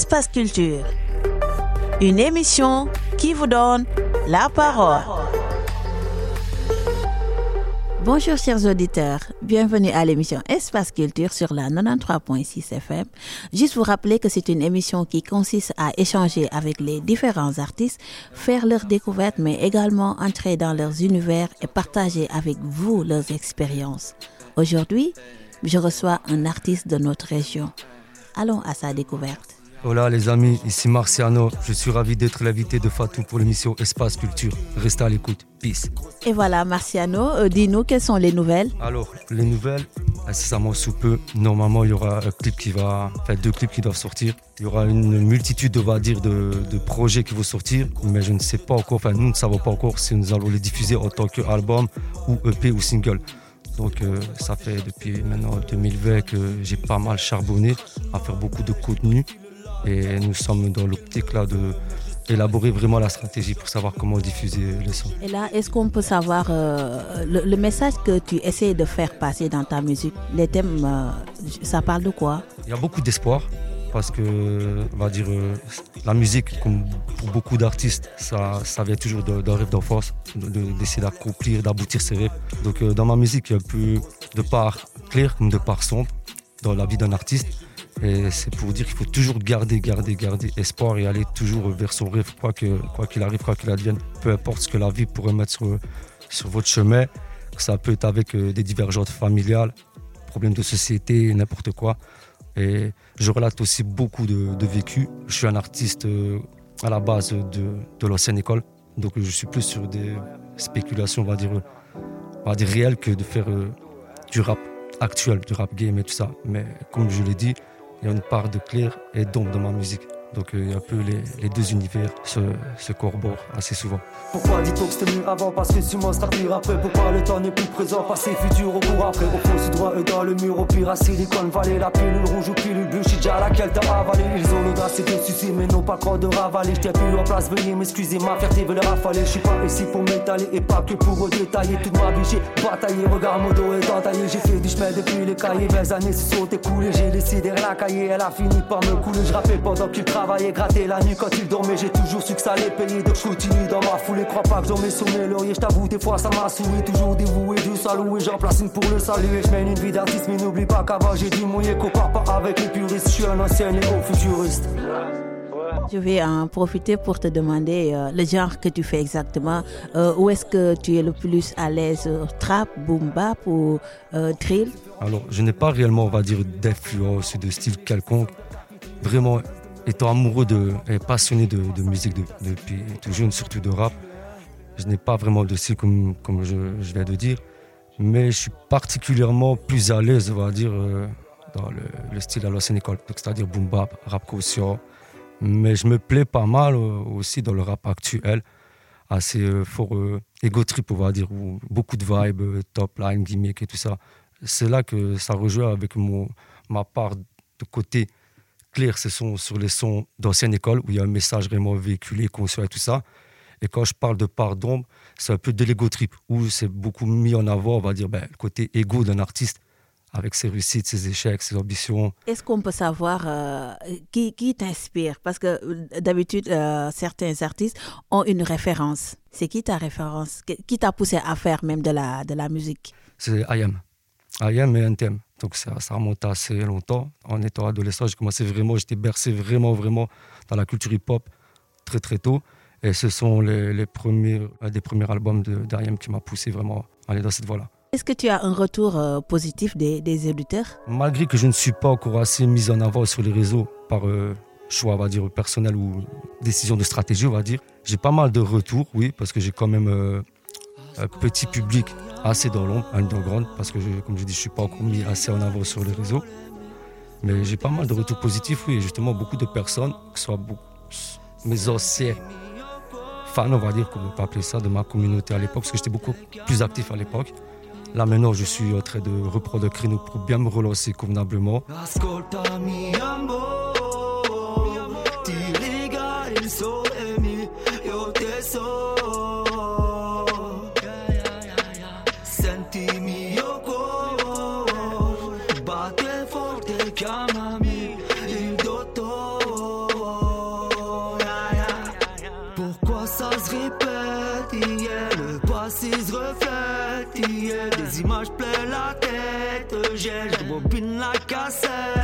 Espace Culture. Une émission qui vous donne la parole. Bonjour chers auditeurs, bienvenue à l'émission Espace Culture sur la 93.6 FM. Juste vous rappeler que c'est une émission qui consiste à échanger avec les différents artistes, faire leurs découvertes, mais également entrer dans leurs univers et partager avec vous leurs expériences. Aujourd'hui, je reçois un artiste de notre région. Allons à sa découverte. Hola les amis, ici Marciano. Je suis ravi d'être l'invité de Fatou pour l'émission Espace Culture. Restez à l'écoute. Peace. Et voilà Marciano, euh, dis-nous quelles sont les nouvelles? Alors, les nouvelles, incessamment sous peu, normalement il y aura un clip qui va, enfin deux clips qui doivent sortir. Il y aura une multitude, on va dire, de, de projets qui vont sortir, mais je ne sais pas encore, enfin nous ne savons pas encore si nous allons les diffuser en tant qu'album ou EP ou single. Donc euh, ça fait depuis maintenant 2020 que j'ai pas mal charbonné à faire beaucoup de contenu. Et nous sommes dans l'optique là de élaborer vraiment la stratégie pour savoir comment diffuser les sons. Et là, est-ce qu'on peut savoir euh, le, le message que tu essaies de faire passer dans ta musique Les thèmes, euh, ça parle de quoi? Il y a beaucoup d'espoir parce que, on va dire, euh, la musique, comme pour beaucoup d'artistes, ça, ça vient toujours d'un rêve d'enfance, de- de- d'essayer d'accomplir, d'aboutir ses rêves. Donc dans ma musique, il y a un peu de part claire comme de part sombre dans la vie d'un artiste. Et c'est pour dire qu'il faut toujours garder, garder, garder espoir et aller toujours vers son rêve, quoi que- quoi qu'il arrive, quoi qu'il advienne. Peu importe ce que la vie pourrait mettre sur, sur votre chemin, ça peut être avec euh, des divergences familiales, problèmes de société, n'importe quoi. Et je relate aussi beaucoup de, de vécu. Je suis un artiste euh, à la base de, de l'ancienne école, donc je suis plus sur des spéculations, on va dire, on va dire réelles que de faire euh, du rap actuel, du rap game et tout ça. Mais comme je l'ai dit, il y a une part de clair et d'ombre dans ma musique. Donc euh, un peu les, deux univers se, se assez souvent. Pourquoi dit-on que c'était mieux avant? Parce que sûrement sera pire après. Pourquoi le temps n'est plus présent? Passé, futur, au cours après. Au fond, droit eux dans le mur. Au pire à Silicon Valley La pilule rouge ou pilule bleue. J'suis déjà laquelle t'as avalé? Ils ont l'audace de sucer Mais non pas quand de ravaler. J'tiens plus en place Veuillez m'excuser. Ma fierté veut leur affaler. J'suis pas ici pour m'étaler Et pas que pour détailler Toute ma vie j'ai bataillé. Regarde mon dos est entaillé. J'ai fait du chemin depuis les cahiers. 20 années se sont écoulées. J'ai laissé derrière la cahier Elle a fini par me couler. Je rappelle pendant qu'il travaillait Gratter la nuit quand il dormait. J'ai toujours su que ça allait payer Donc je continue dans ma foulée. Crois pas que j'en mets mes lauriers Je t'avoue des fois ça m'a saoulé. Toujours dévoué du salut Et j'en place une pour le saluer. Je mène une vie d'artiste Mais n'oublie pas qu'avant j'ai dû mouiller Compare pas avec les puristes. Je suis un ancien et haut futuriste. Je vais en profiter pour te demander euh, le genre que tu fais exactement. Euh, où est-ce que tu es le plus à l'aise? Euh, Trap, boom bap ou euh, drill? Alors, je n'ai pas réellement, on va dire, d'influence ou de style quelconque. Vraiment, étant amoureux de, et passionné de, musique de- depuis tout jeune, surtout de rap, je n'ai pas vraiment de style comme, comme je, viens de dire. Mais je suis particulièrement plus à l'aise, on va dire, euh, dans le, le style à l'ancienne école. C'est-à-dire boom bap, rap conscient. Mais je me plais pas mal euh, aussi dans le rap actuel, assez euh, fort ego trip, on va dire, beaucoup de vibes, top line, gimmick et tout ça c'est là que ça rejoint avec mon, ma part de côté clair, ce sont sur les sons d'ancienne école où il y a un message vraiment véhiculé, conscient et tout ça. Et quand je parle de part d'ombre, c'est un peu de l'ego trip où c'est beaucoup mis en avant, on va dire, ben, le côté égo d'un artiste avec ses réussites, ses échecs, ses ambitions. Est-ce qu'on peut savoir euh, qui, qui t'inspire? Parce que euh, d'habitude, euh, certains artistes ont une référence. C'est qui ta référence? Qui qui t'a poussé à faire même de la, de la musique? C'est IAM. IAM et NTM. Donc ça, ça remonte à assez longtemps. En étant adolescent, j'ai commencé vraiment, j'étais bercé vraiment, vraiment dans la culture hip-hop très, très tôt. Et ce sont les, les premiers, un des premiers albums de d'IAM qui m'a poussé vraiment à aller dans cette voie-là. Est-ce que tu as un retour euh, positif des, des auditeurs Malgré que je ne suis pas encore assez mis en avant sur les réseaux par euh, choix, on va dire, personnel ou décision de stratégie, on va dire, j'ai pas mal de retours, oui, parce que j'ai quand même euh, petit public assez dans l'ombre, underground, parce que, comme je dis, je suis pas encore mis assez en avant sur les réseaux. Mais j'ai pas mal de retours positifs, oui, justement, beaucoup de personnes, que ce soit beaucoup- mes anciens fans, on va dire, comme on peut appeler ça, de ma communauté à l'époque, parce que j'étais beaucoup plus actif à l'époque. Là maintenant, je suis en train de reprendre le créneau pour bien me relancer convenablement. La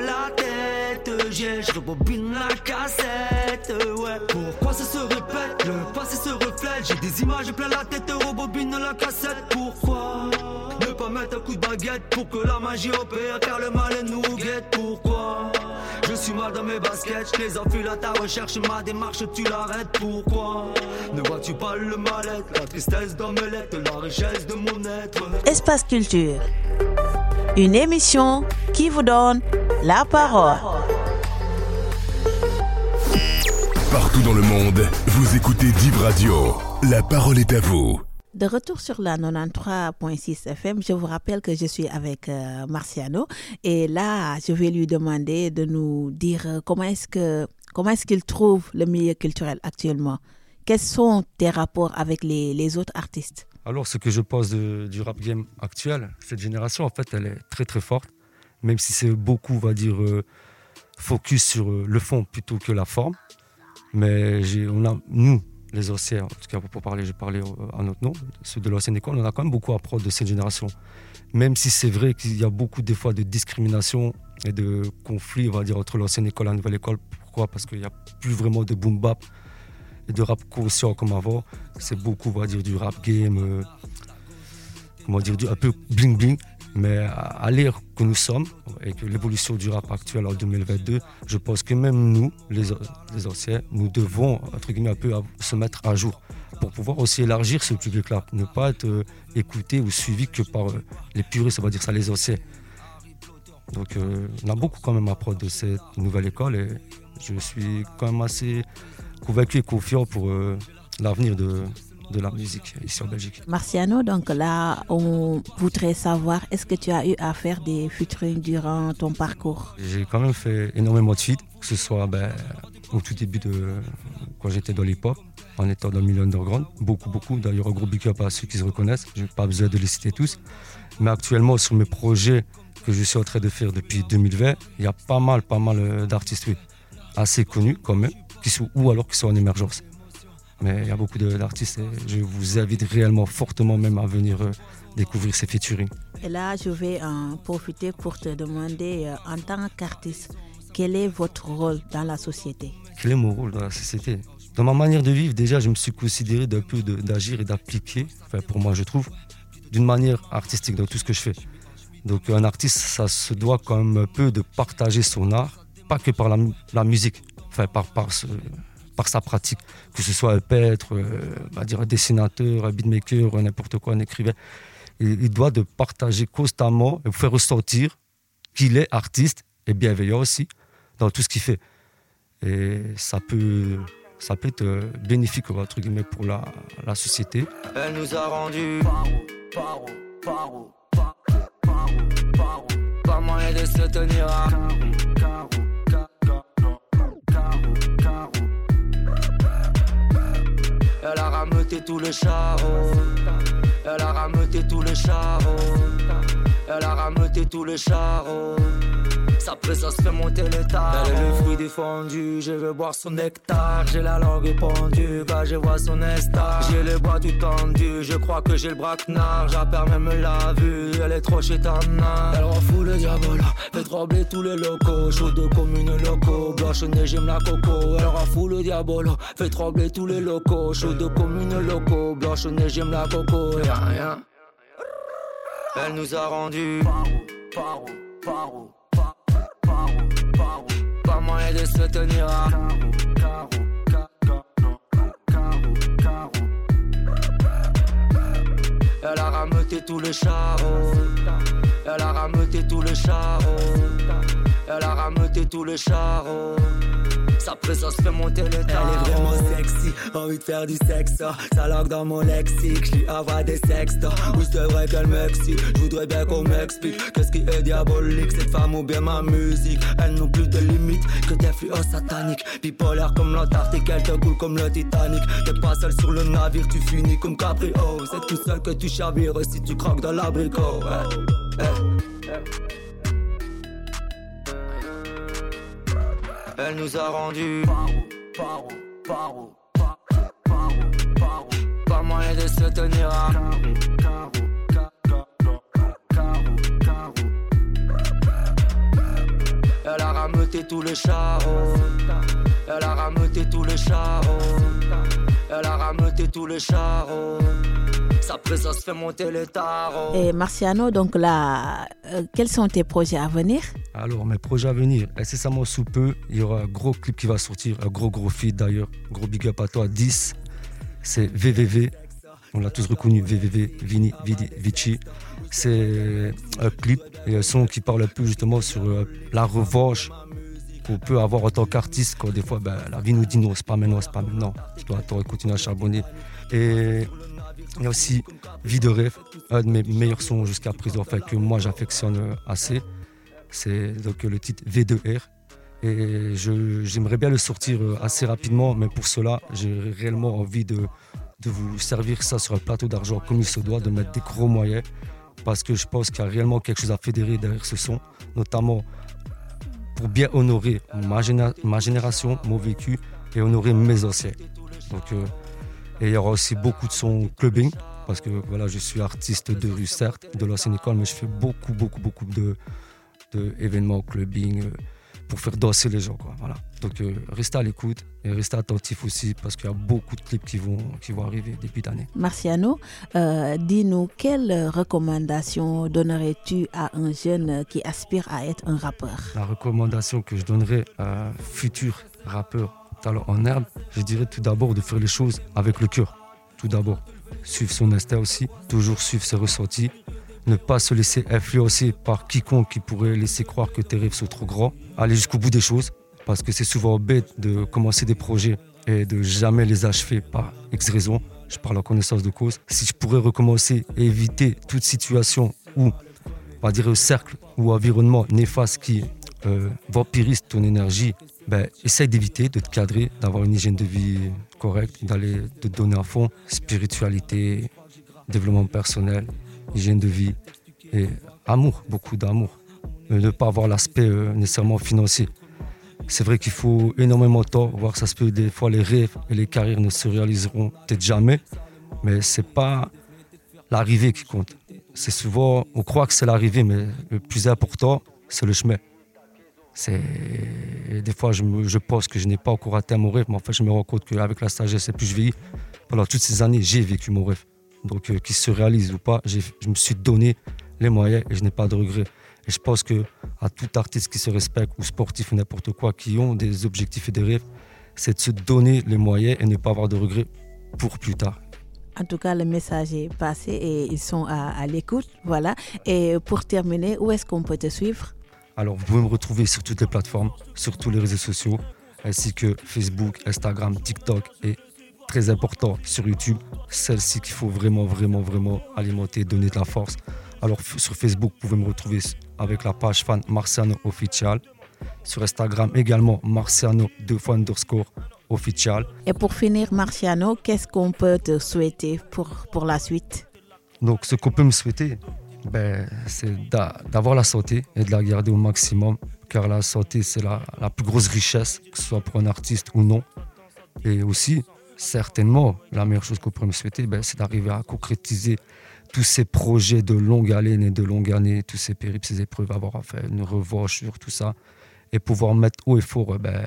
la tête, j'ai, je bobine la cassette, ouais. Pourquoi ça se répète, le passé se reflète, j'ai des images plein la tête, rebobine la cassette, pourquoi ne pas mettre un coup de baguette pour que la magie opère, car le mal nous guette, pourquoi je suis mal dans mes baskets, je les enfile à ta recherche, ma démarche tu l'arrêtes, pourquoi Ne vois-tu pas le mal-être, la tristesse dans mes lettres, la richesse de mon être. Espace Culture, une émission qui vous donne la parole. Partout dans le monde, vous écoutez Div Radio. La parole est à vous. De retour sur la 93.6 FM, je vous rappelle que je suis avec euh, Marciano et là, je vais lui demander de nous dire euh, comment est-ce que comment est-ce qu'il trouve le milieu culturel actuellement? Quels sont tes rapports avec les, les autres artistes? Alors, ce que je pense de- du rap game actuel, cette génération, en fait, elle est très très forte, même si c'est beaucoup, on va dire, euh, focus sur euh, le fond plutôt que la forme. Mais on a, nous, les anciens, en tout cas pour parler, je parlais euh, à notre nom, ceux de l'ancienne école, on a quand même beaucoup à de cette génération. Même si c'est vrai qu'il y a beaucoup des fois de discrimination et de conflits, on va dire, entre l'ancienne école et la nouvelle école. Pourquoi? Parce qu'il n'y a plus vraiment de boom bap et de rap conscient comme avant. C'est beaucoup, on va dire, du rap game, euh, comment dire, du, un peu bling bling. Mais à, l'ère que nous sommes et que l'évolution du rap actuel en 2022, je pense que même nous, les, anciens, nous devons, entre guillemets, un peu se mettre à jour pour pouvoir aussi élargir ce public-là, ne pas être euh, écouté ou suivi que par euh, les puristes, on va dire ça, les anciens. Donc euh, on a beaucoup quand même à apprendre de cette nouvelle école et je suis quand même assez convaincu et confiant pour euh, l'avenir de, de la musique ici en Belgique. Marciano, donc là, on voudrait savoir, est-ce que tu as eu à faire des featuring durant ton parcours? J'ai quand même fait énormément de feats, que ce soit ben, au tout début de quand j'étais dans l'hip-hop, en étant dans le milieu underground, beaucoup, beaucoup. D'ailleurs, un gros big up à ceux qui se reconnaissent, je n'ai pas besoin de les citer tous. Mais actuellement, sur mes projets que je suis en train de faire depuis 2020, il y a pas mal, pas mal euh, d'artistes, oui, assez connus quand même, qui sont, ou alors qui sont en émergence. Mais il y a beaucoup d'artistes et je vous invite réellement fortement même à venir euh, découvrir ces featuring. Et là, je vais en profiter pour te demander, euh, en tant qu'artiste, quel est votre rôle dans la société? Quel est mon rôle dans la société? Dans ma manière de vivre, déjà, je me suis considéré d'un peu d'agir et d'appliquer, enfin pour moi je trouve, d'une manière artistique dans tout ce que je fais. Donc un artiste, ça se doit quand même un peu de partager son art, pas que par la, la musique, enfin par, par, ce- par sa pratique, que ce soit un peintre, euh, on va dire un dessinateur, un beatmaker, n'importe quoi, un écrivain. Il, il doit de partager constamment et vous faire ressentir qu'il est artiste et bienveillant aussi dans tout ce qu'il fait. Et ça peut, ça peut être euh, bénéfique entre guillemets, pour la, la société. Elle nous a rendu paro, paro, paro, paro, paro. Pas moyen de se tenir à tous les charros. Elle a rameuté tous les charros. Elle a rameuté tous les charros. Sa présence fait monter l'état. Elle est le fruit défendu, je veux boire son nectar. J'ai la langue pendue quand je vois son estar. J'ai les bras tout tendus, je crois que j'ai le braquenard. J'appelle même la vue, elle est trop chétana. Elle refoule le diabolo, fait trembler tous les locaux. Chaude comme une loco, neige, j'aime la coco. Elle refoule le diabolo, fait trembler tous les locaux. Chaude comme une loco, blanche neige, j'aime la coco. Y'a rien. Elle nous a rendu. Pas moyen de se tenir. Elle a rameuté tous les charros. Elle a rameuté tous les charros. Elle a rameuté tous les charros. Sa présence fait monter l'état. Elle est vraiment sexy, envie de faire du sexe. Ça langue dans mon lexique, je lui envoie des sextos. Oui, c'est vrai qu'elle m'excite, je voudrais bien qu'on m'explique. Qu'est-ce qui est diabolique, cette femme ou bien ma musique? Elle n'a plus de limites que d'influence satanique. Bipolaire comme l'Antarctique, elle te coule comme le Titanic. T'es pas seul sur le navire, tu finis comme Caprio. C'est tout seul que tu chavires si tu croques dans l'abricot. Ouais. Elle nous a rendu paro, paro, paro, paro, permet de se tenir Elle a rameuté tous les charros. Elle a rameuté tous les charros. Elle a rameuté tous les charros. Sa présence fait monter les tarots. Et Marciano, donc là, euh, quels sont tes projets à venir? Alors, mes projets à venir, incessamment sous peu, il y aura un gros clip qui va sortir, un gros gros feed d'ailleurs. Gros big up à toi, 10. C'est VVV. On l'a tous reconnu, VVV, Vini, Vidi, Vici. C'est un clip et un son qui parle un peu justement sur euh, la revanche qu'on peut avoir en tant qu'artiste. Quand des fois, ben, la vie nous dit non, c'est pas maintenant, c'est pas maintenant. Tu dois attendre et continuer à charbonner. Et il y a aussi Vie de rêve, un de mes meilleurs sons jusqu'à présent, enfin que moi j'affectionne assez. C'est donc le titre V2R. Et j'aimerais bien le sortir euh, assez rapidement, mais pour cela, j'ai réellement envie de, de vous servir ça sur un plateau d'argent comme il se doit, de mettre des gros moyens, parce que je pense qu'il y a réellement quelque chose à fédérer derrière ce son, notamment pour bien honorer ma, géné- ma génération, mon vécu, et honorer mes anciens. Donc, euh, et il y aura aussi beaucoup de sons clubbing, parce que voilà, je suis artiste de rue, certes, de l'ancienne école, mais je fais beaucoup, beaucoup, beaucoup de, de événements clubbing euh, pour faire danser les gens. Quoi, voilà. Donc euh, restez à l'écoute et restez attentifs aussi, parce qu'il y a beaucoup de clips qui vont, qui vont arriver début d'année. Marciano, euh, dis-nous, quelle recommandation donnerais-tu à un jeune qui aspire à être un rappeur? La recommandation que je donnerais à un futur rappeur talent en herbe, je dirais tout d'abord de faire les choses avec le cœur. Tout d'abord, suivre son instinct aussi, toujours suivre ses ressentis, ne pas se laisser influencer par quiconque qui pourrait laisser croire que tes rêves sont trop grands, aller jusqu'au bout des choses, parce que c'est souvent bête de commencer des projets et de jamais les achever par X raison. Je parle en connaissance de cause. Si je pourrais recommencer et éviter toute situation où on va dire cercle ou environnement néfaste qui euh, vampirise ton énergie, ben, essaye d'éviter, de te cadrer, d'avoir une hygiène de vie correcte, d'aller te donner à fond, spiritualité, développement personnel, hygiène de vie et amour, beaucoup d'amour. Euh, ne pas avoir l'aspect euh, nécessairement financier. C'est vrai qu'il faut énormément de temps, voir ça se peut des fois les rêves et les carrières ne se réaliseront peut-être jamais, mais c'est pas l'arrivée qui compte. C'est souvent, on croit que c'est l'arrivée, mais le plus important, c'est le chemin. Des fois, je, pense que je n'ai pas encore atteint mon rêve, mais en fait, je me rends compte qu'avec la sagesse et plus je vieillis, pendant toutes ces années, j'ai vécu mon rêve. Donc, euh, qu'il se réalise ou pas, je me suis donné les moyens et je n'ai pas de regrets. Et je pense que à tout artiste qui se respecte ou sportif ou n'importe quoi, qui ont des objectifs et des rêves, c'est de se donner les moyens et ne pas avoir de regrets pour plus tard. En tout cas, le message est passé et ils sont à, à l'écoute. Voilà. Et pour terminer, où est-ce qu'on peut te suivre? Alors, vous pouvez me retrouver sur toutes les plateformes, sur tous les réseaux sociaux, ainsi que Facebook, Instagram, TikTok et très important sur YouTube, celle-ci qu'il faut vraiment, vraiment, vraiment alimenter, donner de la force. Alors, sur Facebook, vous pouvez me retrouver avec la page fan Marciano Official. Sur Instagram également, Marciano 2 fois underscore official. Et pour finir, Marciano, qu'est-ce qu'on peut te souhaiter pour, pour la suite? Donc, ce qu'on peut me souhaiter, ben, c'est d'a- d'avoir la santé et de la garder au maximum, car la santé, c'est la, la plus grosse richesse, que ce soit pour un artiste ou non. Et aussi, certainement, la meilleure chose qu'on pourrait me souhaiter, ben, c'est d'arriver à concrétiser tous ces projets de longue haleine et de longue année, tous ces périples, ces épreuves, avoir à une revanche sur tout ça, et pouvoir mettre haut et fort, ben,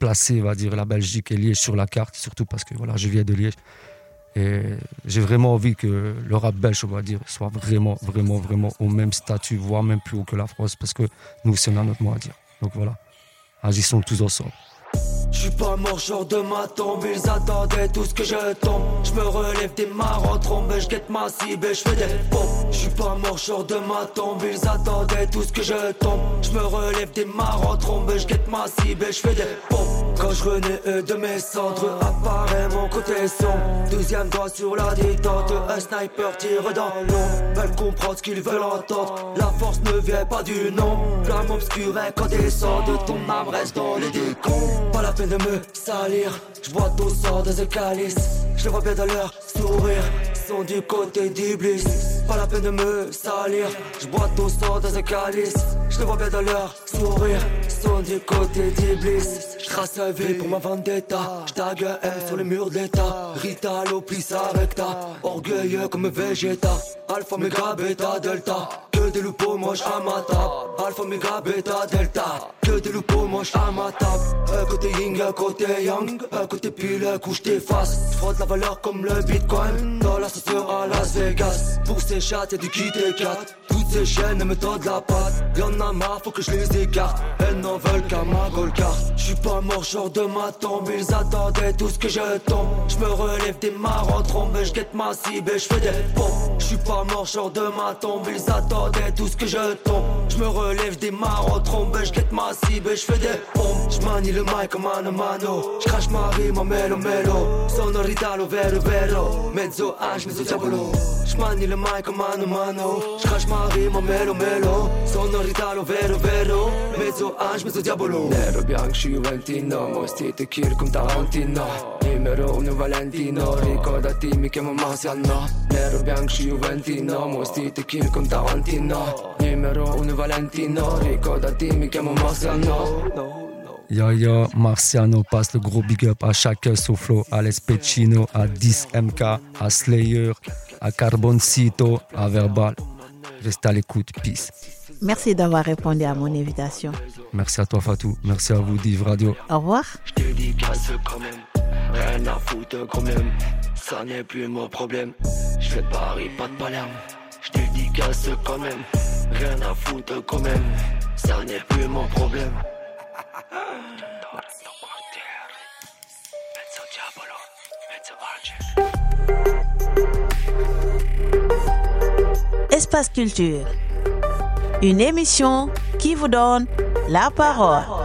placer, va dire, la Belgique et Liège sur la carte, surtout parce que voilà, je viens de Liège. Et j'ai vraiment envie que le rap belge, on va dire, soit vraiment, vraiment, vraiment au même statut, voire même plus haut que la France, parce que nous on a notre mot à dire. Donc voilà, agissons tous ensemble. Je suis pas mort, genre de ma tombe, ils attendaient tout ce que je tombe. Je me relève des marres en trombe, je guette ma cible et je fais des pompes. Je suis pas mort, genre de ma tombe, ils attendaient tout ce que je tombe. Je me relève des marres en trombe, je guette ma cible et je fais des pompes. Quand je renais euh, de mes cendres, apparaît mon côté sombre. Deuxième doigt sur la détente, un sniper tire dans l'ombre. Veulent comprendre ce qu'ils veulent entendre. La force ne vient pas du nom. Flamme obscure de ton âme reste dans les décombres. Pas la peine de me salir. Je bois tout sang dans un calice. Je vois bien dans leur sourire. Sont du côté d'Iblis. Pas la peine de me salir. Je bois tout sang dans un calice. Je les vois bien dans leur sourire. Sont du côté d'Iblis. Je Trace V pour ma vendetta. J'tague M sur les murs de l'état. Rita, Lopisa, Recta. Orgueilleux comme Vegeta. Alpha, Mega, Beta, Delta. Que des loups moches à ma table. Alpha, Mega, Beta, Delta. Que des loups moches à ma table. Un côté yin, un côté yang. Un côté pile, un coup j't'efface. J'frotte la valeur comme le bitcoin. Dans la à Las Vegas. Pour ces chats, y'a du kit et 4. Toutes ces chaînes me tendent la patte. Y'en a marre, faut que je les écarte. Elles n'en veulent qu'à ma Je J'suis pas mort, genre de ma tombe. Ils attendaient tout ce que je tombe. J'me relève des marres en trombe. J'guette ma cible et j'fais des pompes. J'suis pas mort, genre de ma tombe. Ils attendaient tout ce que je tombe. J'me relève des marres en trombe. J'guette ma cible et j'fais des pompes. J'manie le mic comme mano mano. J'crache ma rime en mélo mélo. Sonorità lo vero vero. Mezzo âge, mezzo diavolo. J'manie le mic comme mano mano. J'crache ma rime en mélo mélo. Sonorità lo vero vero. Mezzo âge, mezzo diavolo. Nero bianco, Marciano. Yo yo, Marciano passe le gros big up à chaque Soflo, à Lespecino, à 10MK, à Slayer, à Carboncito, à Verbal. Restez à l'écoute, peace. Merci d'avoir répondu à mon invitation. Merci à toi Fatou, merci à vous Div Radio. Au revoir. Je te dis casse quand même, rien à foutre quand même, ça n'est plus mon problème. Je fais Paris, pas de Palerme. Je te dis casse quand même, rien à foutre quand même, ça n'est plus mon problème. Espace Culture, une émission qui vous donne la parole.